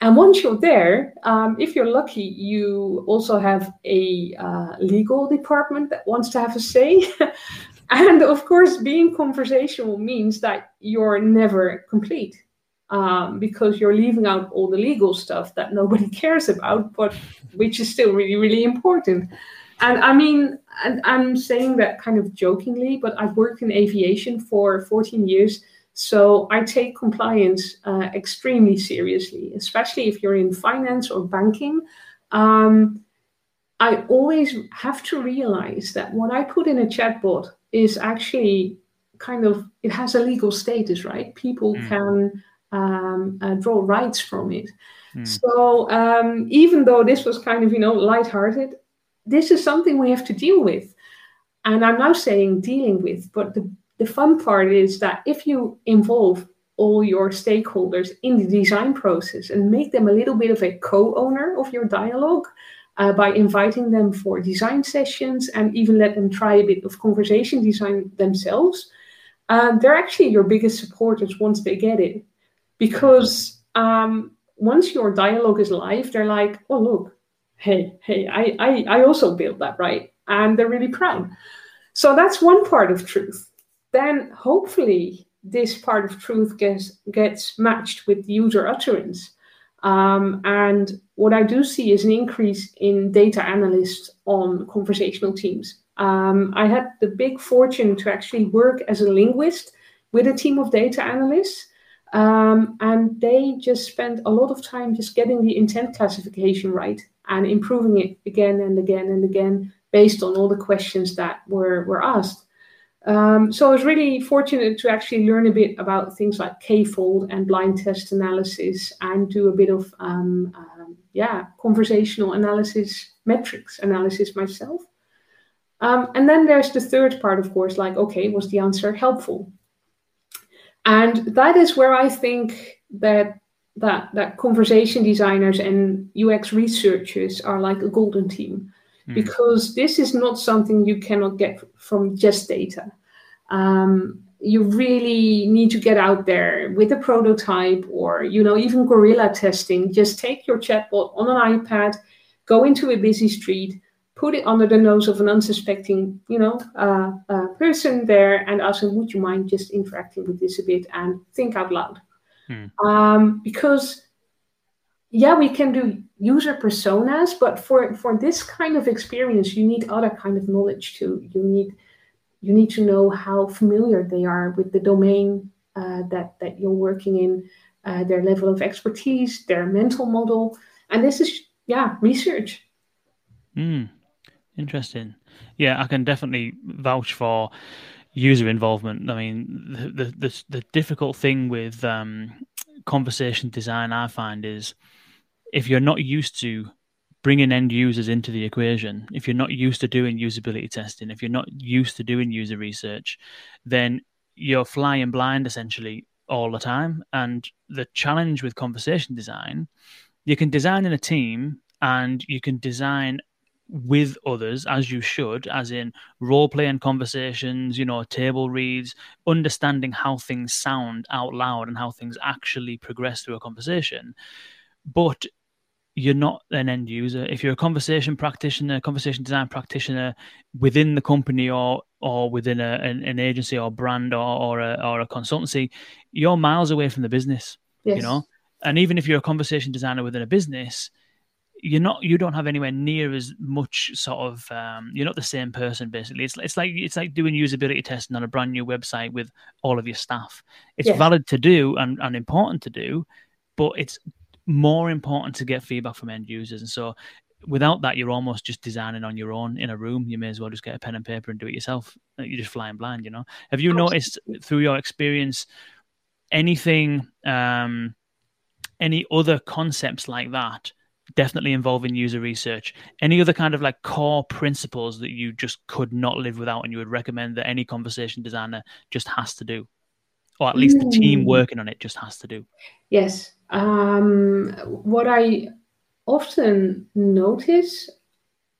And once you're there um, if you're lucky you also have a uh, legal department that wants to have a say and of course, being conversational means that you're never complete um, because you're leaving out all the legal stuff that nobody cares about, but which is still really, really important. And I mean, and I'm saying that kind of jokingly, but I've worked in aviation for 14 years. So I take compliance uh, extremely seriously, especially if you're in finance or banking. Um, I always have to realize that what I put in a chatbot is actually kind of it has a legal status, right? People mm. can um, uh, draw rights from it. Mm. So um, even though this was kind of you know lighthearted, this is something we have to deal with. And I'm now saying dealing with, but the, the fun part is that if you involve all your stakeholders in the design process and make them a little bit of a co-owner of your dialogue uh, by inviting them for design sessions and even let them try a bit of conversation design themselves, uh, they're actually your biggest supporters once they get it because um, once your dialogue is live, they're like, oh, look, hey, hey, I, I, I also built that, right? And they're really proud. So that's one part of truth. Then hopefully this part of truth gets, gets matched with user utterance. Um, and what I do see is an increase in data analysts on conversational teams. Um, I had the big fortune to actually work as a linguist with a team of data analysts. Um, and they just spent a lot of time just getting the intent classification right and improving it again and again and again based on all the questions that were, were asked. Um, so I was really fortunate to actually learn a bit about things like K-fold and blind test analysis and do a bit of um, um, yeah conversational analysis, metrics analysis myself. Um, and then there's the third part, of course, like okay, was the answer helpful? and that is where i think that that that conversation designers and ux researchers are like a golden team mm. because this is not something you cannot get from just data um, you really need to get out there with a prototype or you know even guerrilla testing just take your chatbot on an ipad go into a busy street put it under the nose of an unsuspecting, you know, uh, uh, person there and ask them, would you mind just interacting with this a bit and think out loud? Hmm. Um, because yeah, we can do user personas, but for for this kind of experience, you need other kind of knowledge too. You need you need to know how familiar they are with the domain uh, that that you're working in, uh, their level of expertise, their mental model, and this is yeah research. Mm, interesting. Yeah, I can definitely vouch for user involvement. I mean, the the the, the difficult thing with um, conversation design I find is if you're not used to bringing end users into the equation, if you're not used to doing usability testing, if you're not used to doing user research, then you're flying blind essentially all the time. And the challenge with conversation design, you can design in a team and you can design with others as you should, as in role playing conversations, you know, table reads, understanding how things sound out loud and how things actually progress through a conversation. But you're not an end user. If you're a conversation practitioner, conversation design practitioner within the company or or within a, an, an agency or brand or or a, or a consultancy, you're miles away from the business. Yes. You know, and even if you're a conversation designer within a business, you're not you don't have anywhere near as much sort of um, you're not the same person basically it's, it's like it's like doing usability testing on a brand new website with all of your staff it's yeah. valid to do and, and important to do but it's more important to get feedback from end users. And so without that, you're almost just designing on your own in a room. You may as well just get a pen and paper and do it yourself. You're just flying blind, you know. Have you noticed through your experience anything, um, any other concepts like that? Definitely involving user research. Any other kind of like core principles that you just could not live without, and you would recommend that any conversation designer just has to do, or at least the team hmm. working on it just has to do. Yes, um, what I often notice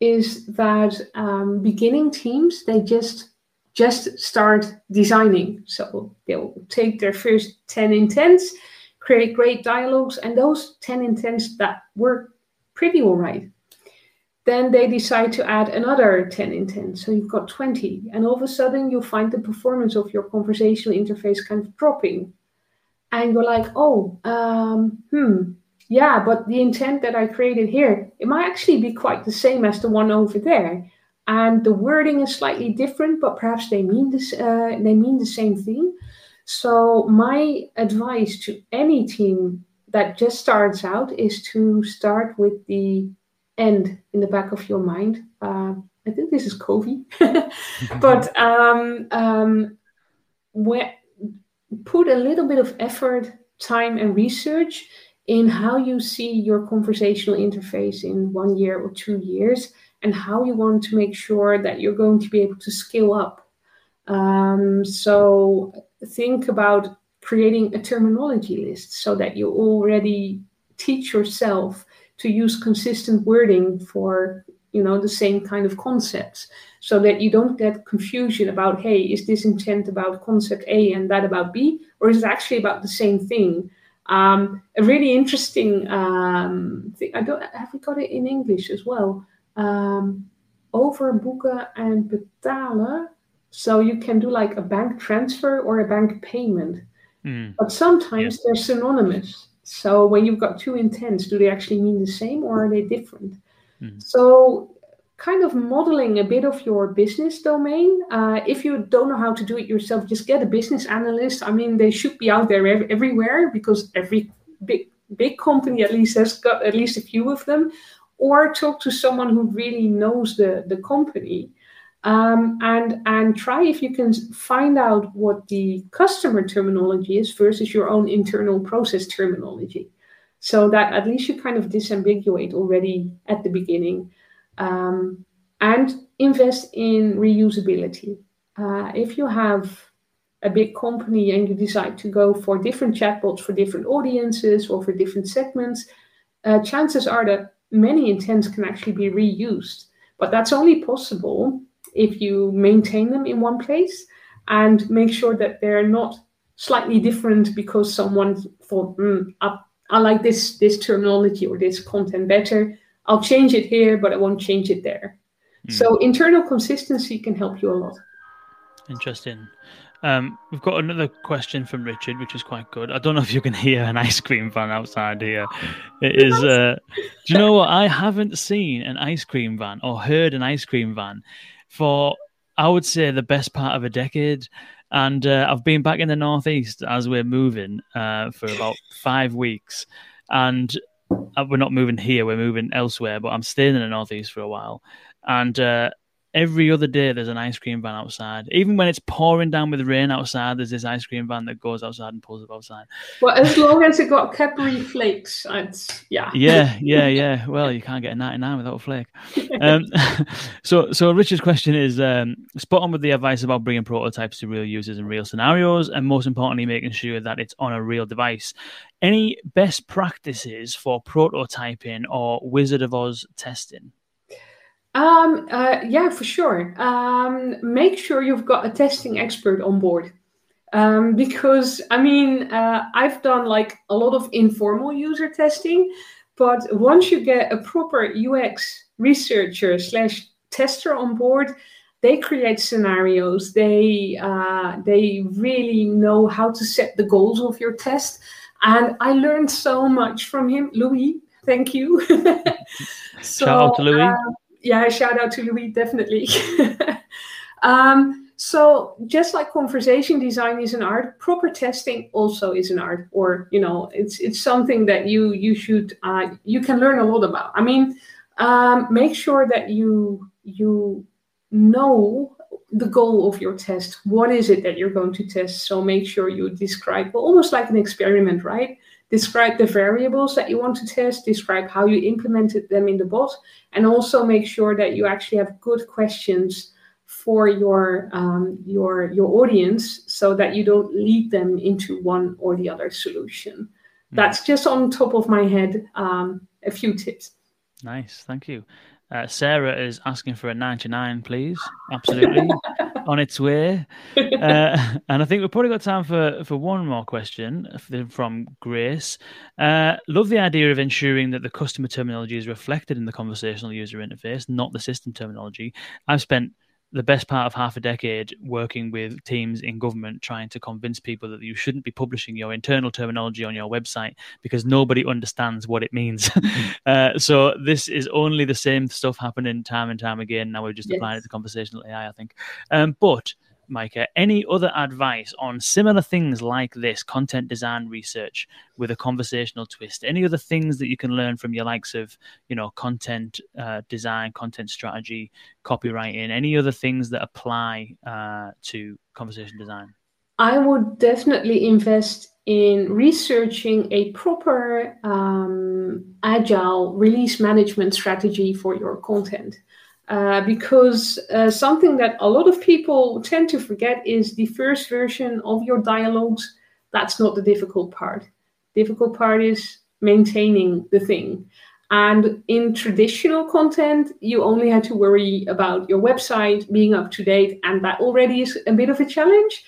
is that um, beginning teams they just just start designing. So they'll take their first 10 intents, create great dialogues, and those 10 intents that work pretty all right. Then they decide to add another 10 intents. So you've got 20. And all of a sudden you find the performance of your conversational interface kind of dropping and you're like, oh, um, hmm, yeah, but the intent that I created here, it might actually be quite the same as the one over there. And the wording is slightly different, but perhaps they mean this, uh, they mean the same thing. So my advice to any team that just starts out is to start with the end in the back of your mind. Uh, I think this is Covey, but um, um, where put a little bit of effort, time, and research in how you see your conversational interface in one year or two years and how you want to make sure that you're going to be able to scale up. Um, so think about creating a terminology list so that you already teach yourself to use consistent wording for you know the same kind of concepts so that you don't get confusion about hey is this intent about concept a and that about b or is it actually about the same thing? Um, a really interesting um, thing i don't have we got it in english as well? Um, overboeken and betalen. So you can do like a bank transfer or a bank payment. Mm. but sometimes they're synonymous so when you've got two intents do they actually mean the same or are they different Mm-hmm. So, kind of modeling a bit of your business domain. Uh, if you don't know how to do it yourself, just get a business analyst. I mean, they should be out there ev- everywhere because every big big company at least has got at least a few of them. Or talk to someone who really knows the the company. Um, and and try if you can find out what the customer terminology is versus your own internal process terminology so that at least you kind of disambiguate already at the beginning um, and invest in reusability. Uh, if you have a big company and you decide to go for different chatbots for different audiences or for different segments, uh, chances are that many intents can actually be reused. But that's only possible if you maintain them in one place and make sure that they're not slightly different because someone thought, mm, up I like this this terminology or this content better. I'll change it here, but I won't change it there. Mm. So internal consistency can help you a lot. Interesting. Um, we've got another question from Richard, which is quite good. I don't know if you can hear an ice cream van outside here. It is. Uh, do you know what? I haven't seen an ice cream van or heard an ice cream van for, I would say, the best part of a decade. And uh, I've been back in the northeast as we're moving uh, for about five weeks, and uh, we're not moving here. We're moving elsewhere, but I'm staying in the northeast for a while. And uh, every other day there's an ice cream van outside. Even when it's pouring down with rain outside, there's this ice cream van that goes outside and pulls up outside. Well, as long as it got Cadbury flakes, it's yeah. Yeah, yeah, yeah. Well, you can't get a 99 without a flake. Um, so, so Richard's question is um, spot on with the advice about bringing prototypes to real users and real scenarios, and most importantly, making sure that it's on a real device. Any best practices for prototyping or Wizard of Oz testing? Um, uh, yeah, for sure. Um, make sure you've got a testing expert on board. Um, because I mean, uh, I've done like a lot of informal user testing, but once you get a proper UX researcher slash tester on board, they create scenarios. They uh, they really know how to set the goals of your test, and I learned so much from him, Louis. Thank you. so, Shout out to Louis. Uh, yeah, shout out to Louis, definitely. um, so just like conversation design is an art, proper testing also is an art, or you know, it's it's something that you you should uh, you can learn a lot about. I mean, um, make sure that you you know the goal of your test. What is it that you're going to test? So make sure you describe well, almost like an experiment, right? describe the variables that you want to test, describe how you implemented them in the bot, and also make sure that you actually have good questions for your um, your your audience so that you don't lead them into one or the other solution. Mm. That's just on top of my head um, a few tips. Nice, thank you. Uh, Sarah is asking for a 99, please. Absolutely. On its way. Uh, and I think we've probably got time for, for one more question from Grace. Uh, love the idea of ensuring that the customer terminology is reflected in the conversational user interface, not the system terminology. I've spent the best part of half a decade working with teams in government trying to convince people that you shouldn't be publishing your internal terminology on your website because nobody understands what it means. uh, so this is only the same stuff happening time and time again. Now we're just yes. applying it to conversational AI, I think. Um, but Maaike, any other advice on similar things like this content design research with a conversational twist? Any other things that you can learn from your likes of, you know, content uh, design, content strategy, copywriting? Any other things that apply uh, to conversation design? I would definitely invest in researching a proper um, agile release management strategy for your content. Uh, because uh, something that a lot of people tend to forget is the first version of your dialogues. That's not the difficult part. Difficult part is maintaining the thing. And in traditional content, you only had to worry about your website being up to date, and that already is a bit of a challenge.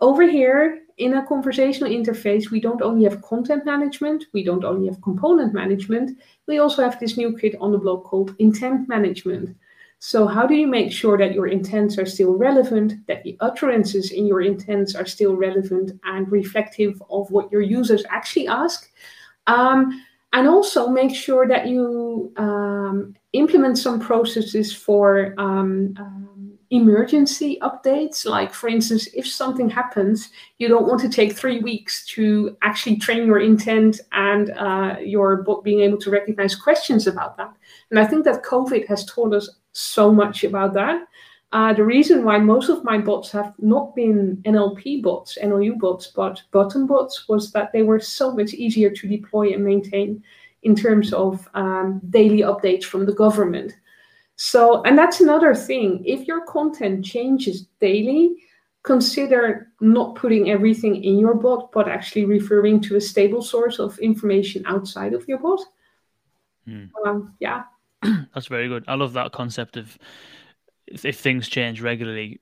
Over here, in a conversational interface, we don't only have content management, we don't only have component management, we also have this new kit on the blog called intent management. So, how do you make sure that your intents are still relevant, that the utterances in your intents are still relevant and reflective of what your users actually ask? Um, and also make sure that you um, implement some processes for um, um, emergency updates. Like, for instance, if something happens, you don't want to take three weeks to actually train your intent and uh, your bot being able to recognize questions about that. And I think that COVID has taught us so much about that. Uh, the reason why most of my bots have not been NLP bots, NLU bots, but button bots was that they were so much easier to deploy and maintain in terms of um, daily updates from the government. So, and that's another thing. If your content changes daily, consider not putting everything in your bot, but actually referring to a stable source of information outside of your bot. Hmm. Um, yeah. That's very good. I love that concept of if, if, things change regularly,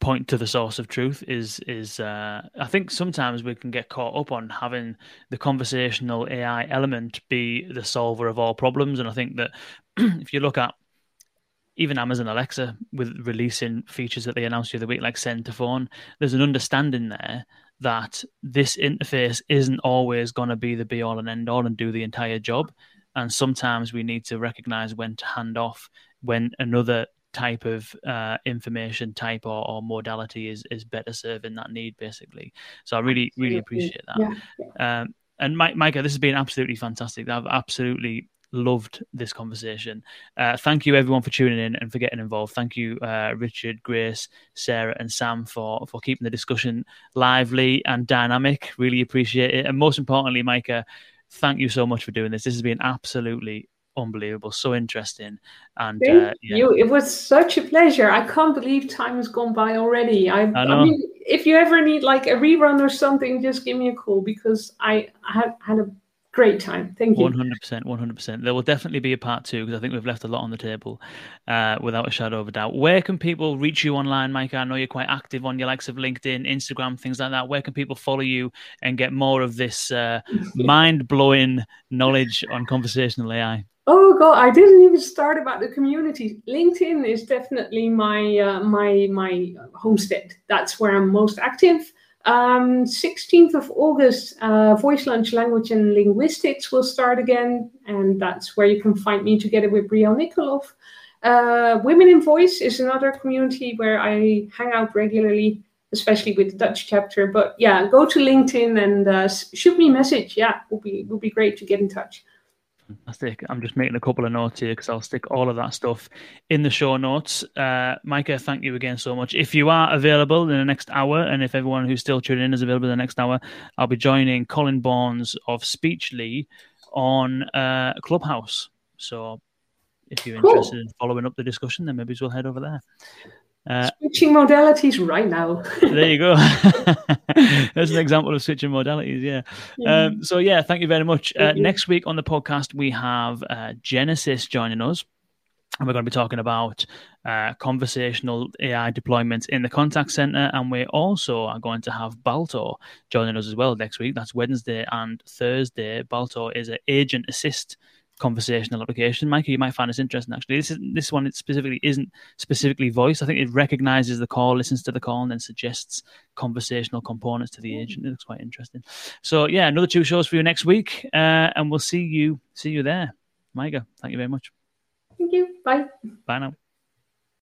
point to the source of truth is is uh, I think sometimes we can get caught up on having the conversational AI element be the solver of all problems, and I think that if you look at even Amazon Alexa with releasing features that they announced the other week, like send to phone, there's an understanding there that this interface isn't always going to be the be all and end all and do the entire job. And sometimes we need to recognize when to hand off when another type of uh, information type or, or, modality is is better serving that need basically so i really really appreciate that yeah. Um, and Mike, Maaike, this has been absolutely fantastic. I've absolutely loved this conversation. Uh, thank you everyone for tuning in and for getting involved. Thank you, uh, Richard, Grace, Sarah, and Sam for for keeping the discussion lively and dynamic. Really appreciate it. And most importantly, Maaike, thank you so much for doing this. This has been absolutely unbelievable, so interesting. And uh, yeah. you. It was such a pleasure. I can't believe time has gone by already. I, I, I mean, if you ever need like a rerun or something, just give me a call because I had had a great time. Thank you. 100%. 100%. There will definitely be a part two because I think we've left a lot on the table uh, without a shadow of a doubt. Where can people reach you online, Mike? I know you're quite active on your likes of LinkedIn, Instagram, things like that. Where can people follow you and get more of this uh, mind blowing knowledge on conversational AI? Oh god, I didn't even start about the community. LinkedIn is definitely my uh, my my homestead. That's where I'm most active. Um, 16th of August, uh, Voice Lunch Language and Linguistics will start again, and that's where you can find me together with Brielle Nickoloff. Uh, Women in Voice is another community where I hang out regularly, especially with the Dutch chapter. But yeah, go to LinkedIn and uh, shoot me a message. Yeah, would be would be great to get in touch. Fantastic. I'm just making a couple of notes here because I'll stick all of that stuff in the show notes. Uh, Maaike, thank you again so much. If you are available in the next hour, and if everyone who's still tuning in is available in the next hour, I'll be joining Collin Borns of Speechly on uh, Clubhouse. So if you're interested cool. in following up the discussion, then maybe we'll head over there. Uh, switching modalities right now. there you go. There's an example of switching modalities. Yeah. yeah. Um, so yeah, thank you very much. Uh, next week on the podcast we have uh, Genesys joining us, and we're going to be talking about uh, conversational AI deployments in the contact center, and we also are going to have Balto joining us as well next week. That's Wednesday and Thursday. Balto is an agent assist conversational application. Michael, you might find this interesting actually. This is this one it specifically isn't specifically voice. I think it recognizes the call, listens to the call, and then suggests conversational components to the agent. It looks quite interesting. So yeah, another two shows for you next week, uh, and we'll see you see you there. Maaike, thank you very much. Thank you. Bye. Bye now.